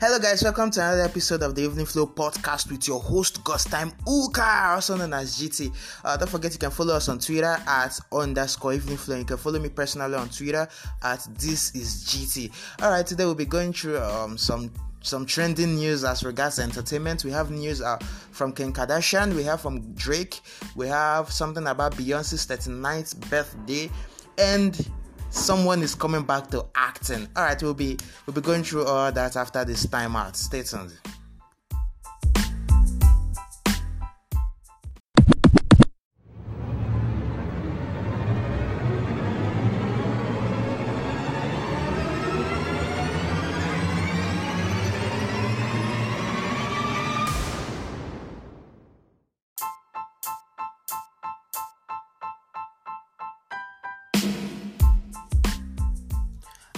Hello, guys. Welcome to another episode of the Evening Flow podcast with your host, Gus Time Uka, also known as GT. Uh, don't forget you can follow us on Twitter at underscore Evening Flow. You can follow me personally on Twitter at this is GT. All right, today we'll be going through um, some some trending news as regards entertainment. We have news uh, from Kim Kardashian, we have from Drake, we have something about Beyonce's 39th birthday, and someone is coming back to acting. All right, we'll be we'll be going through all that after this timeout. Stay tuned.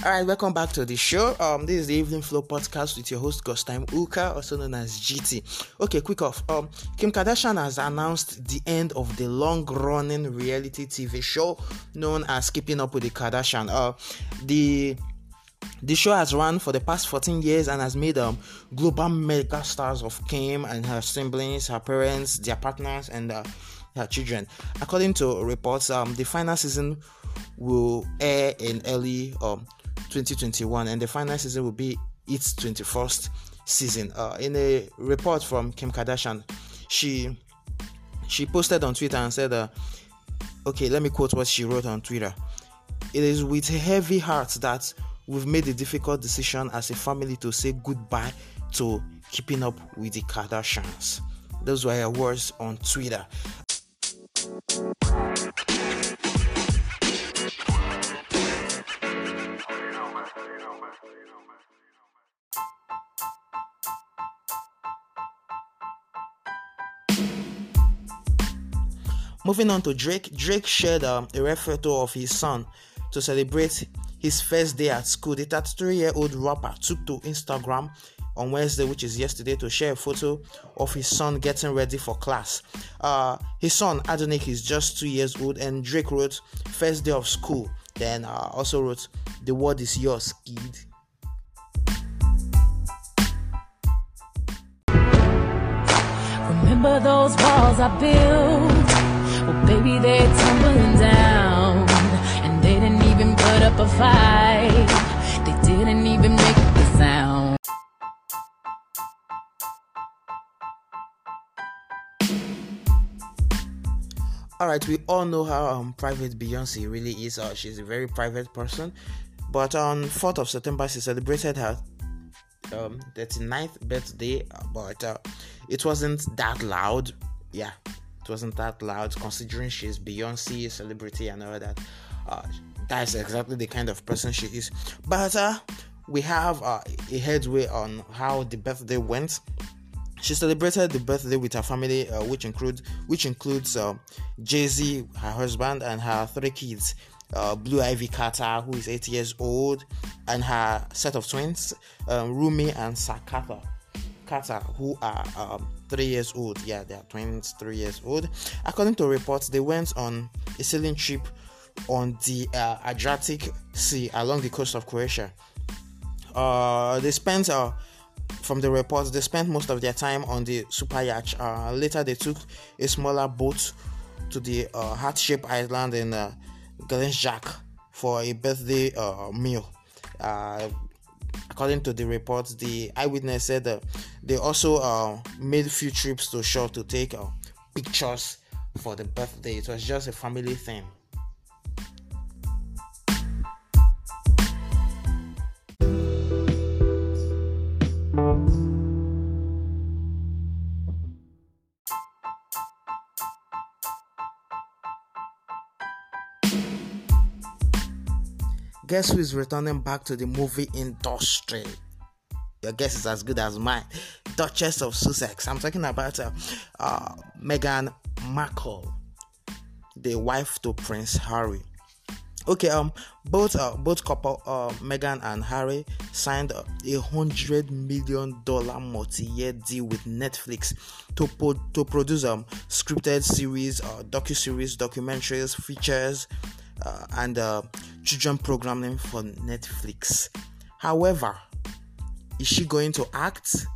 All right, welcome back to the show. Um, this is the Evening Flow podcast with your host Time Uka, also known as GT. Okay, quick off. Um, Kim Kardashian has announced the end of the long-running reality TV show known as Keeping Up with the Kardashian. Uh, the the show has run for the past 14 years and has made um, global mega stars of Kim and her siblings, her parents, their partners, and uh, her children. According to reports, um, the final season will air in early um, 2021, and the final season will be its 21st season. Uh, in a report from Kim Kardashian, she she posted on Twitter and said, uh, "Okay, let me quote what she wrote on Twitter. It is with heavy heart that we've made the difficult decision as a family to say goodbye to keeping up with the Kardashians." Those were her words on Twitter. Moving on to Drake, Drake shared um, a photo of his son to celebrate his first day at school. The 33 year old rapper took to Instagram on Wednesday, which is yesterday, to share a photo of his son getting ready for class. Uh, his son, Adonis, is just two years old, and Drake wrote, First day of school. Then uh, also wrote, The word is yours, kid. Remember those walls I built? Well, baby, they're tumbling down. And they didn't even put up a fight. They didn't even make a sound. Alright, we all know how um, private Beyonce really is. Uh, she's a very private person. But on 4th of September, she celebrated her um, 39th birthday, but uh, it wasn't that loud. Yeah, wasn't that loud considering she's Beyonce, celebrity, and all that. Uh, that's exactly the kind of person she is. But uh, we have uh, a headway on how the birthday went. She celebrated the birthday with her family, uh, which include which includes uh, Jay Z, her husband, and her three kids. Uh, Blue Ivy Carter, who is eight years old, and her set of twins, um, Rumi and Sir Carter Who are um, three years old. Yeah, they are twins, three years old. According to reports, they went on a sailing trip on the uh, Adriatic Sea along the coast of Croatia. Uh, they spent, uh, from the reports, they spent most of their time on the super yacht. Uh, later, they took a smaller boat to the uh, heart-shaped island in uh, Jack for a birthday uh, meal. According to the reports, the eyewitness said that they also uh, made few trips to shore to take uh, pictures for the birthday. It was just a family thing. Guess who is returning back to the movie industry? Your guess is as good as mine. Duchess of Sussex. I'm talking about uh, uh, Meghan Markle, the wife to Prince Harry. Okay, um, both uh, both couple, uh, Meghan and Harry, signed a hundred million dollar multi-year deal with Netflix to po- to produce um scripted series, uh, docu series, documentaries, features, uh, and uh, children programming for Netflix. However, Is she going to act?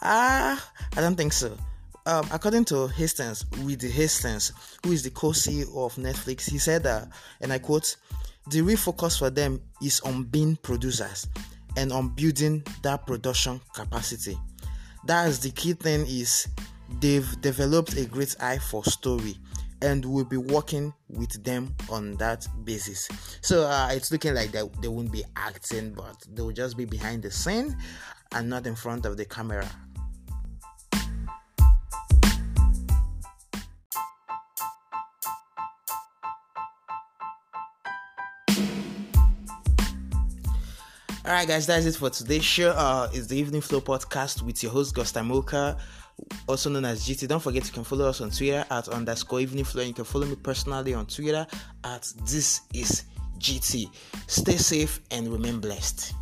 Ah, I don't think so. Um, according to Hastings, Reed Hastings, who is the co-CEO of Netflix, he said that, and I quote, "The real focus for them is on being producers and on building that production capacity. That's the key thing. Is they've developed a great eye for story." And we'll be working with them on that basis. So uh, it's looking like they, they won't be acting, but they will just be behind the scene and not in front of the camera. All right, guys, that's it for today's show. Uh, it's the Evening Flow podcast with your host Moka, also known as GT. Don't forget you can follow us on Twitter at underscore Evening Flow. And you can follow me personally on Twitter at this is GT. Stay safe and remain blessed.